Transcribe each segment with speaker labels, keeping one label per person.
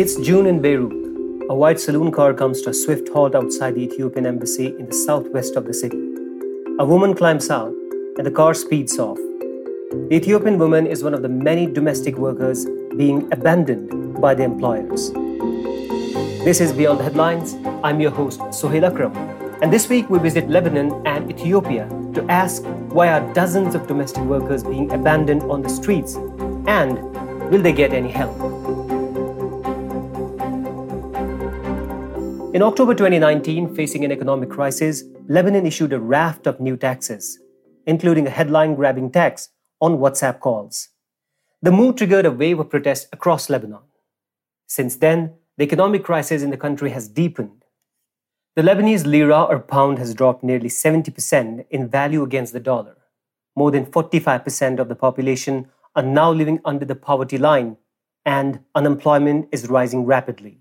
Speaker 1: It's June in Beirut. A white saloon car comes to a swift halt outside the Ethiopian embassy in the southwest of the city. A woman climbs out, and the car speeds off. The Ethiopian woman is one of the many domestic workers being abandoned by the employers. This is Beyond the Headlines. I'm your host, Sohail Akram. And this week we visit Lebanon and Ethiopia to ask why are dozens of domestic workers being abandoned on the streets and will they get any help? In October 2019, facing an economic crisis, Lebanon issued a raft of new taxes, including a headline grabbing tax on WhatsApp calls. The move triggered a wave of protests across Lebanon. Since then, the economic crisis in the country has deepened. The Lebanese lira or pound has dropped nearly 70% in value against the dollar. More than 45% of the population are now living under the poverty line, and unemployment is rising rapidly.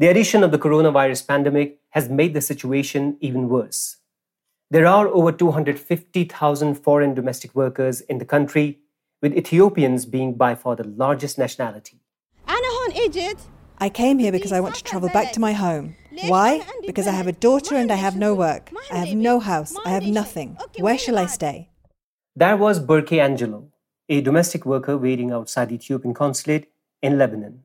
Speaker 1: The addition of the coronavirus pandemic has made the situation even worse. There are over 250,000 foreign domestic workers in the country, with Ethiopians being by far the largest nationality.
Speaker 2: I came here because I want to travel back to my home. Why? Because I have a daughter and I have no work. I have no house. I have nothing. Where shall I stay?
Speaker 1: That was Berke Angelo, a domestic worker waiting outside the Ethiopian consulate in Lebanon.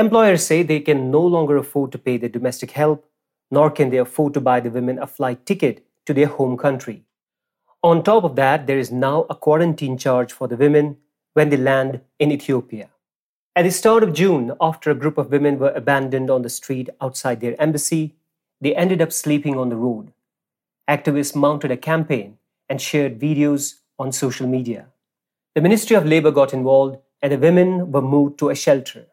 Speaker 1: Employers say they can no longer afford to pay their domestic help, nor can they afford to buy the women a flight ticket to their home country. On top of that, there is now a quarantine charge for the women when they land in Ethiopia. At the start of June, after a group of women were abandoned on the street outside their embassy, they ended up sleeping on the road. Activists mounted a campaign and shared videos on social media. The Ministry of Labor got involved and the women were moved to a shelter.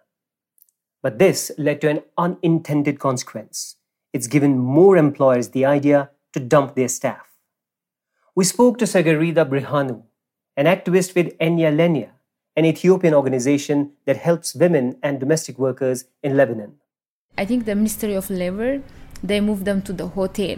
Speaker 1: But this led to an unintended consequence. It's given more employers the idea to dump their staff. We spoke to Tsigereda Brihanu, an activist with Egna Legna, an Ethiopian organization that helps women and domestic workers in Lebanon.
Speaker 3: I think the Ministry of Labor they moved them to the hotel.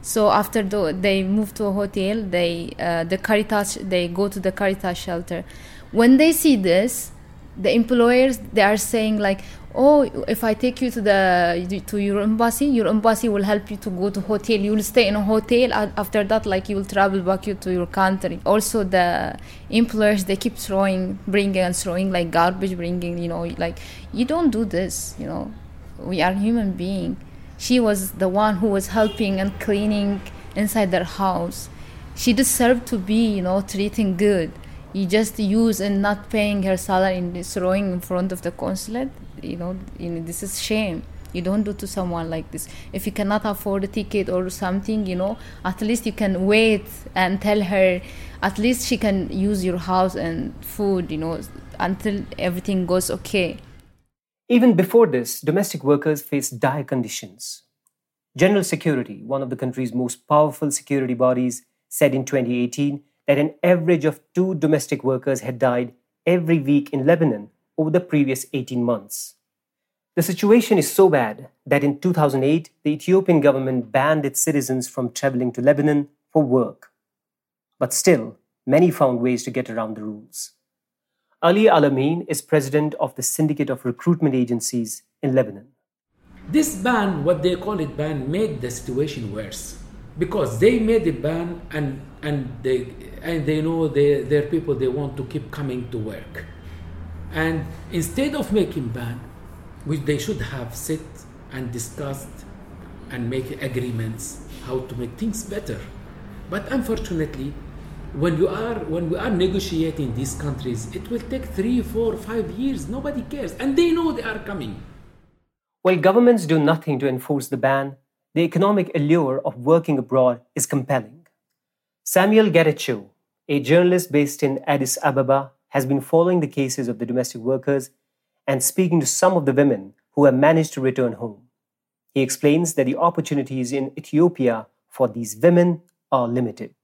Speaker 3: So after the, they move to a hotel, they uh, the Caritas they go to the Caritas shelter. When they see this, the employers they are saying like oh if i take you to the to your embassy your embassy will help you to go to hotel. You will stay in a hotel. After that like you will travel back you to your country. Also the employers they keep throwing bringing and throwing like garbage bringing you know like you don't do this you know. We are human being. She was the one who was helping and cleaning inside their house. She deserved to be you know treating good you just use and not paying her salary and throwing in front of the consulate you know, you know this is shame. You don't do to someone like this. If you cannot afford a ticket or something you know at least you can wait and tell her at least she can use your house and food you know until everything goes okay.
Speaker 1: Even before this domestic workers face dire conditions. General security one of the country's most powerful security bodies said in 2018 that an average of two domestic workers had died every week in Lebanon over the previous 18 months. The situation is so bad that in 2008, the Ethiopian government banned its citizens from traveling to Lebanon for work. But still, many found ways to get around the rules. Ali Alamin is president of the Syndicate of Recruitment Agencies in Lebanon.
Speaker 4: This ban, what they call it ban, made the situation worse because they made a ban and and they and they know they, their people they want to keep coming to work. And instead of making ban which they should have sit and discussed and make agreements how to make things better. But unfortunately when you are when we are negotiating these countries it will take three four five years. Nobody cares. And they know they are coming.
Speaker 1: While governments do nothing to enforce the ban the economic allure of working abroad is compelling. Samuel Getachew, a journalist based in Addis Ababa, has been following the cases of the domestic workers and speaking to some of the women who have managed to return home. He explains that the opportunities in Ethiopia for these women are limited.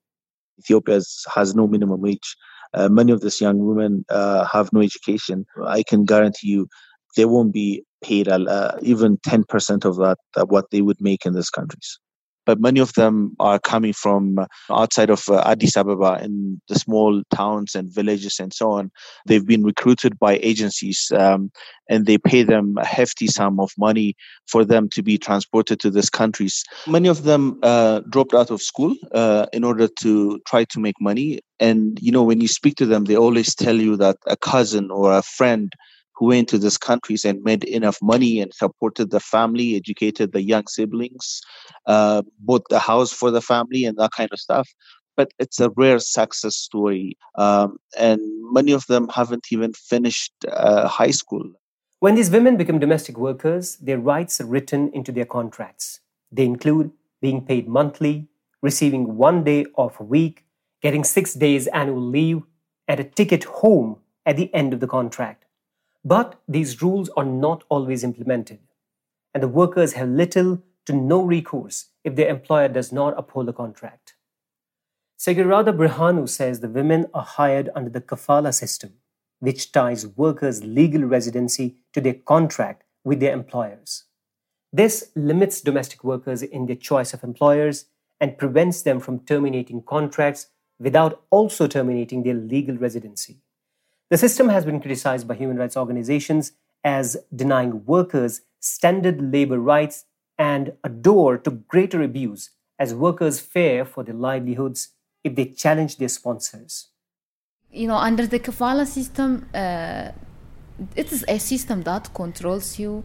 Speaker 5: Ethiopia has no minimum wage. Uh, many of these young women uh, have no education. I can guarantee you they won't be paid uh, even 10% of that uh, what they would make in these countries but many of them are coming from outside of uh, Addis Ababa in the small towns and villages and so on. They've been recruited by agencies um, and they pay them a hefty sum of money for them to be transported to these countries. Many of them uh, dropped out of school uh, in order to try to make money. And, you know, when you speak to them, they always tell you that a cousin or a friend who went to these countries and made enough money and supported the family, educated the young siblings, uh, bought the house for the family, and that kind of stuff. But it's a rare success story. Um, and many of them haven't even finished uh, high school.
Speaker 1: When these women become domestic workers, their rights are written into their contracts. They include being paid monthly, receiving one day off a week, getting six days annual leave, and a ticket home at the end of the contract. But these rules are not always implemented, and the workers have little to no recourse if their employer does not uphold the contract. Tsigereda Brihanu says the women are hired under the kafala system, which ties workers' legal residency to their contract with their employers. This limits domestic workers in their choice of employers and prevents them from terminating contracts without also terminating their legal residency. The system has been criticized by human rights organizations as denying workers standard labor rights and a door to greater abuse as workers fear for their livelihoods if they challenge their sponsors.
Speaker 3: You know, under the kafala system, uh, it is a system that controls you.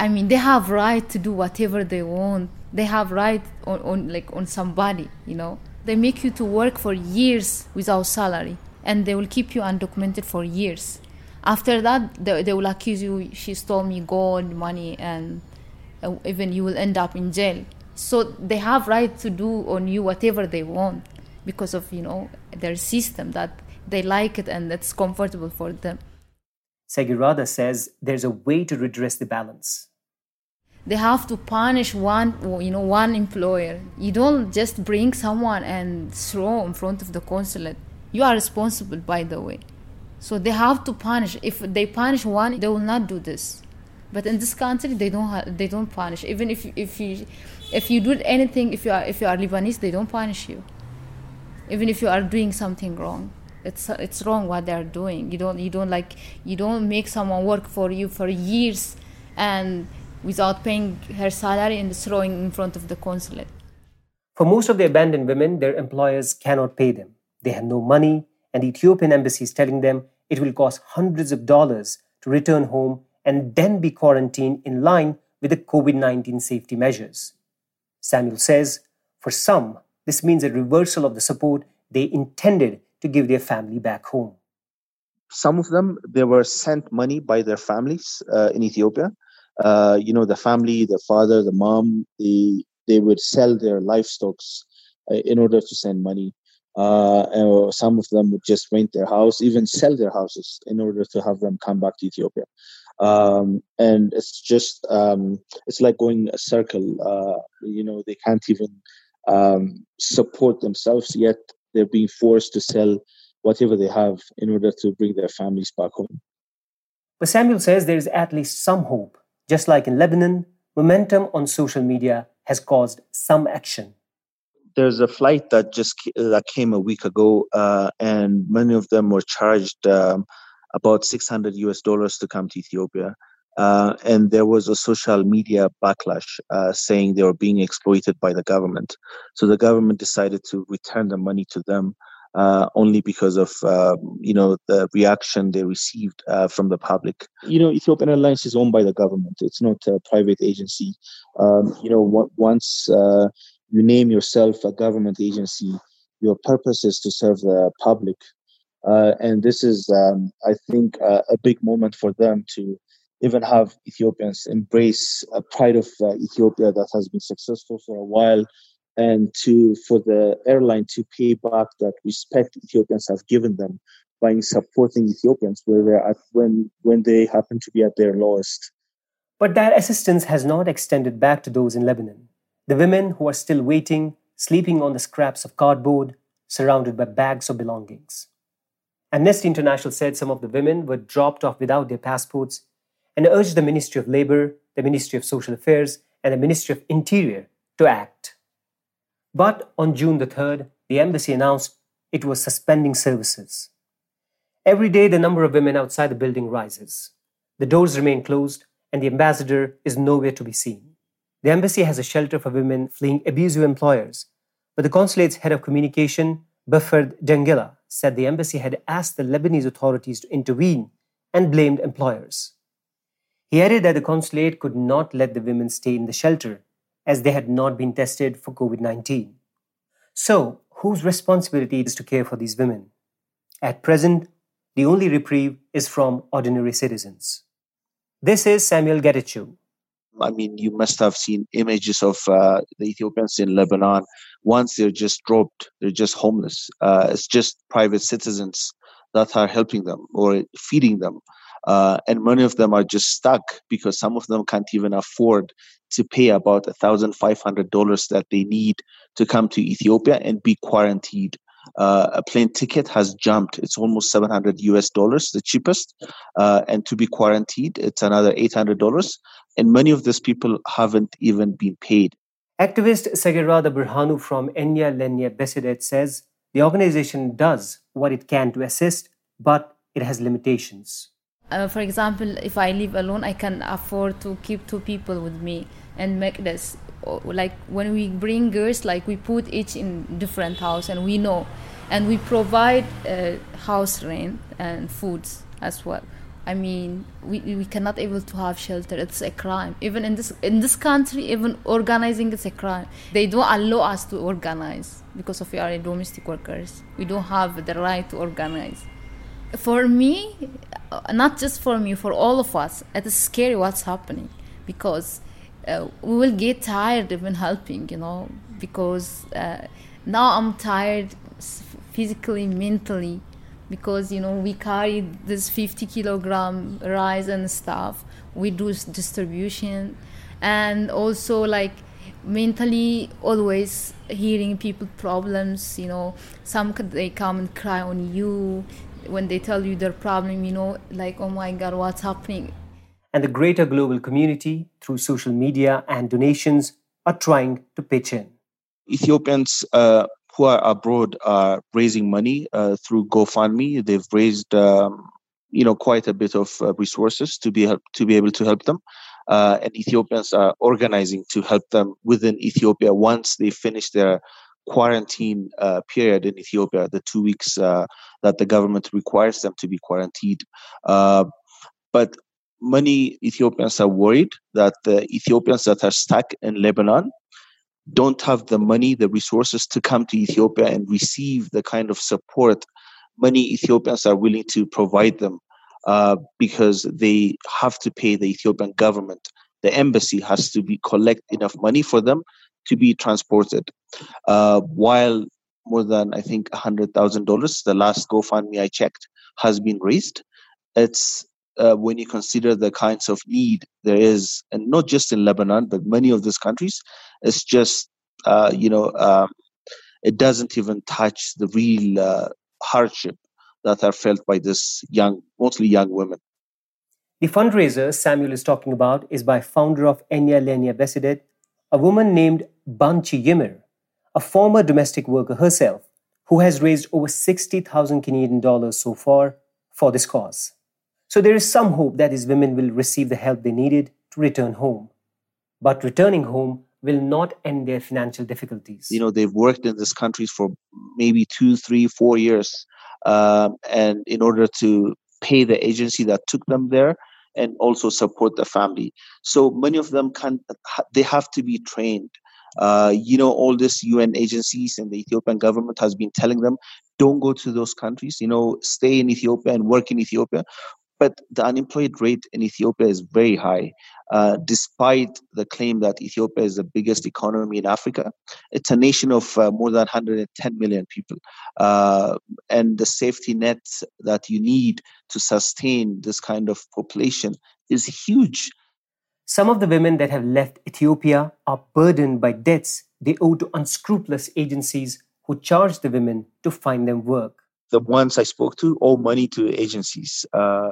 Speaker 3: I mean, they have right to do whatever they want. They have right on, on like on somebody. You know, they make you to work for years without salary and they will keep you undocumented for years. After that, they, they will accuse you she stole me gold, money, and uh, even you will end up in jail. So they have right to do on you whatever they want because of you know their system that they like it and it's comfortable for them.
Speaker 1: Tsigereda says there's a way to redress the balance.
Speaker 3: They have to punish one, you know, one employer. You don't just bring someone and throw in front of the consulate you are responsible, by the way. So they have to punish. If they punish one, they will not do this. But in this country, they don't ha- they don't punish. Even if if you if you do anything, if you are if you are Lebanese, they don't punish you. Even if you are doing something wrong, it's it's wrong what they are doing. You don't you don't like you don't make someone work for you for years and without paying her salary and throwing in front of the consulate.
Speaker 1: For most of the abandoned women, their employers cannot pay them. They have no money, and the Ethiopian embassy is telling them it will cost hundreds of dollars to return home and then be quarantined in line with the COVID 19 safety measures. Samuel says, for some, this means a reversal of the support they intended to give their family back home.
Speaker 5: Some of them, they were sent money by their families uh, in Ethiopia. Uh, you know, the family, the father, the mom, they, they would sell their livestock uh, in order to send money uh, or some of them would just rent their house, even sell their houses in order to have them come back to Ethiopia. Um, and it's just um, it's like going a circle. Uh, you know, they can't even um, support themselves yet. They're being forced to sell whatever they have in order to bring their families back home.
Speaker 1: But Samuel says there is at least some hope. Just like in Lebanon, momentum on social media has caused some action
Speaker 5: there's a flight that just that came a week ago, uh, and many of them were charged um, about 600 US dollars to come to Ethiopia. Uh, and there was a social media backlash uh, saying they were being exploited by the government. So the government decided to return the money to them uh, only because of uh, you know the reaction they received uh, from the public. You know, Ethiopian Airlines is owned by the government; it's not a private agency. Um, you know, once uh, you name yourself a government agency, your purpose is to serve the public. Uh, and this is, um, I think, uh, a big moment for them to even have Ethiopians embrace a pride of uh, Ethiopia that has been successful for a while, and to for the airline to pay back that respect Ethiopians have given them by supporting Ethiopians where they're at when when they happen to be at their lowest.
Speaker 1: But that assistance has not extended back to those in Lebanon the women who are still waiting, sleeping on the scraps of cardboard, surrounded by bags of belongings. Amnesty International said some of the women were dropped off without their passports and urged the Ministry of Labor, the Ministry of Social Affairs, and the Ministry of Interior to act. But on June the 3rd, the embassy announced it was suspending services. Every day, the number of women outside the building rises. The doors remain closed, and the ambassador is nowhere to be seen. The embassy has a shelter for women fleeing abusive employers, but the consulate's head of communication, Bafard Dengela, said the embassy had asked the Lebanese authorities to intervene and blamed employers. He added that the consulate could not let the women stay in the shelter as they had not been tested for COVID 19. So, whose responsibility is to care for these women? At present, the only reprieve is from ordinary citizens. This is Samuel Getachew.
Speaker 5: I mean, you must have seen images of uh, the Ethiopians in Lebanon. Once they're just dropped, they're just homeless. Uh, it's just private citizens that are helping them or feeding them. Uh, and many of them are just stuck because some of them can't even afford to pay about $1,500 that they need to come to Ethiopia and be quarantined. Uh, a plane ticket has jumped. It's almost 700 US dollars, the cheapest. Uh, and to be quarantined, it's another $800. And many of these people haven't even been paid.
Speaker 1: Activist Tsigereda Brihanu from Egna Legna Besidet says the organization does what it can to assist, but it has limitations.
Speaker 3: Uh, for example, if I live alone, I can afford to keep two people with me and make this. Like when we bring girls, like we put each in different house, and we know, and we provide uh, house rent and foods as well. I mean, we, we cannot able to have shelter. It's a crime. Even in this in this country, even organizing is a crime. They don't allow us to organize because of we are domestic workers. We don't have the right to organize for me, not just for me, for all of us, it is scary what's happening. Because uh, we will get tired even helping, you know, because uh, now I'm tired physically, mentally, because you know we carry this 50 kilogram rice and stuff. We do distribution, and also like mentally always hearing people problems you know. Some they come and cry on you when they tell you their problem, you know, like, oh my God, what's happening?
Speaker 1: And the greater global community, through social media and donations, are trying to pitch in.
Speaker 5: Ethiopians uh, who are abroad are raising money uh, through GoFundMe. They've raised, um, you know, quite a bit of uh, resources to be help, to be able to help them. Uh, and Ethiopians are organizing to help them within Ethiopia once they finish their quarantine uh, period in Ethiopia, the two weeks uh, that the government requires them to be quarantined. Uh, but many Ethiopians are worried that the Ethiopians that are stuck in Lebanon don't have the money, the resources to come to Ethiopia and receive the kind of support many Ethiopians are willing to provide them uh, because they have to pay the Ethiopian government. The embassy has to be collect enough money for them to be transported. Uh, while more than I think hundred thousand dollars, the last GoFundMe I checked has been raised. It's uh, when you consider the kinds of need there is, and not just in Lebanon, but many of these countries, it's just uh, you know um, it doesn't even touch the real uh, hardship that are felt by this young, mostly young women.
Speaker 1: The fundraiser Samuel is talking about is by founder of Egna Legna Besidet, a woman named Banchi Yimer, a former domestic worker herself, who has raised over 60,000 Canadian dollars so far for this cause. So there is some hope that these women will receive the help they needed to return home. But returning home will not end their financial difficulties.
Speaker 5: You know, they've worked in these countries for maybe two, three, four years. Um, and in order to pay the agency that took them there, and also support the family. So many of them can they have to be trained. Uh, you know, all these UN agencies and the Ethiopian government has been telling them, don't go to those countries. You know, stay in Ethiopia and work in Ethiopia but the unemployment rate in Ethiopia is very high. Uh, despite the claim that Ethiopia is the biggest economy in Africa, it's a nation of uh, more than 110 million people. Uh, and the safety net that you need to sustain this kind of population is huge.
Speaker 1: Some of the women that have left Ethiopia are burdened by debts they owe to unscrupulous agencies who charge the women to find them work.
Speaker 5: The ones I spoke to owe money to agencies. Uh,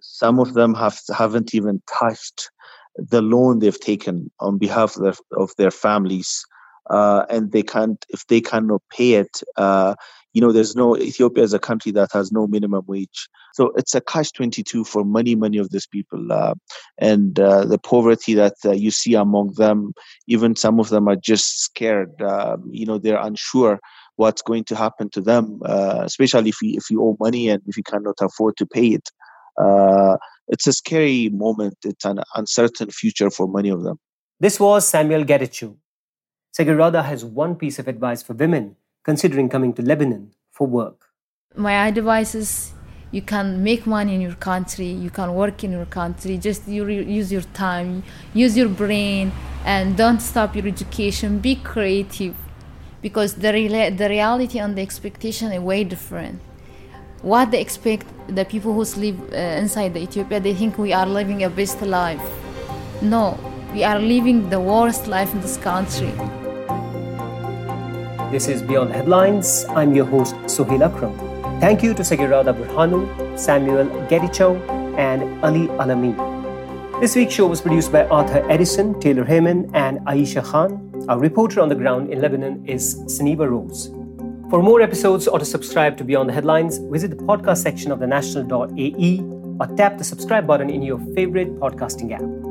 Speaker 5: some of them have haven't even touched the loan they've taken on behalf of their, of their families uh, and they can't if they cannot pay it uh, you know there's no ethiopia is a country that has no minimum wage. So it's a catch 22 for many many of these people uh, and uh, the poverty that uh, you see among them even some of them are just scared um, you know they're unsure what's going to happen to them uh, especially if you if you owe money and if you cannot afford to pay it. It's a scary moment. It's an uncertain future for many of them.
Speaker 1: This was samuel getachew Tsigereda has one piece of advice for women considering coming to Lebanon for work.
Speaker 3: My advice is you can make money in your country, you can work in your country, just you use your time, use your brain, and don't stop your education. Be creative because the, the reality and the expectation are way different. What they expect, the people who live uh, inside the Ethiopia, they think we are living a best life. No, we are living the worst life in this country.
Speaker 1: This is Beyond Headlines. I'm your host, Sohail Akram. Thank you to Tsigereda Brihanu, Samuel Getachew, and Ali Alami. This week's show was produced by Arthur Edison, Taylor Heyman, and Aisha Khan. Our reporter on the ground in Lebanon is Sunniva Rose. For more episodes or to subscribe to Beyond the Headlines, visit the podcast section of the national.ae or tap the subscribe button in your favorite podcasting app.